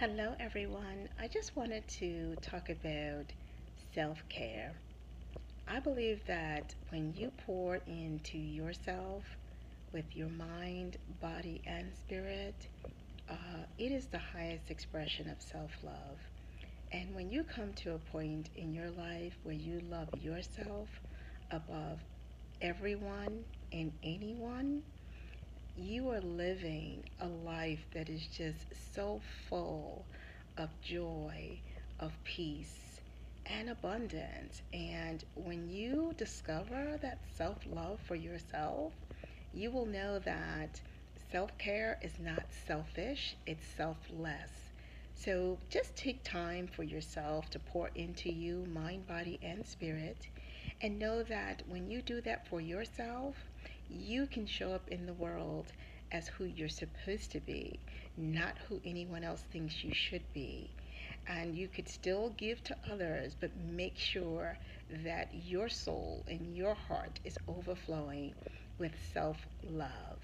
Hello, everyone. I just wanted to talk about self care. I believe that when you pour into yourself with your mind, body, and spirit, uh, it is the highest expression of self love. And when you come to a point in your life where you love yourself above everyone and anyone, you are living a life that is just so full of joy, of peace, and abundance. And when you discover that self love for yourself, you will know that self care is not selfish, it's selfless. So just take time for yourself to pour into you, mind, body, and spirit. And know that when you do that for yourself, you can show up in the world as who you're supposed to be, not who anyone else thinks you should be. And you could still give to others, but make sure that your soul and your heart is overflowing with self love.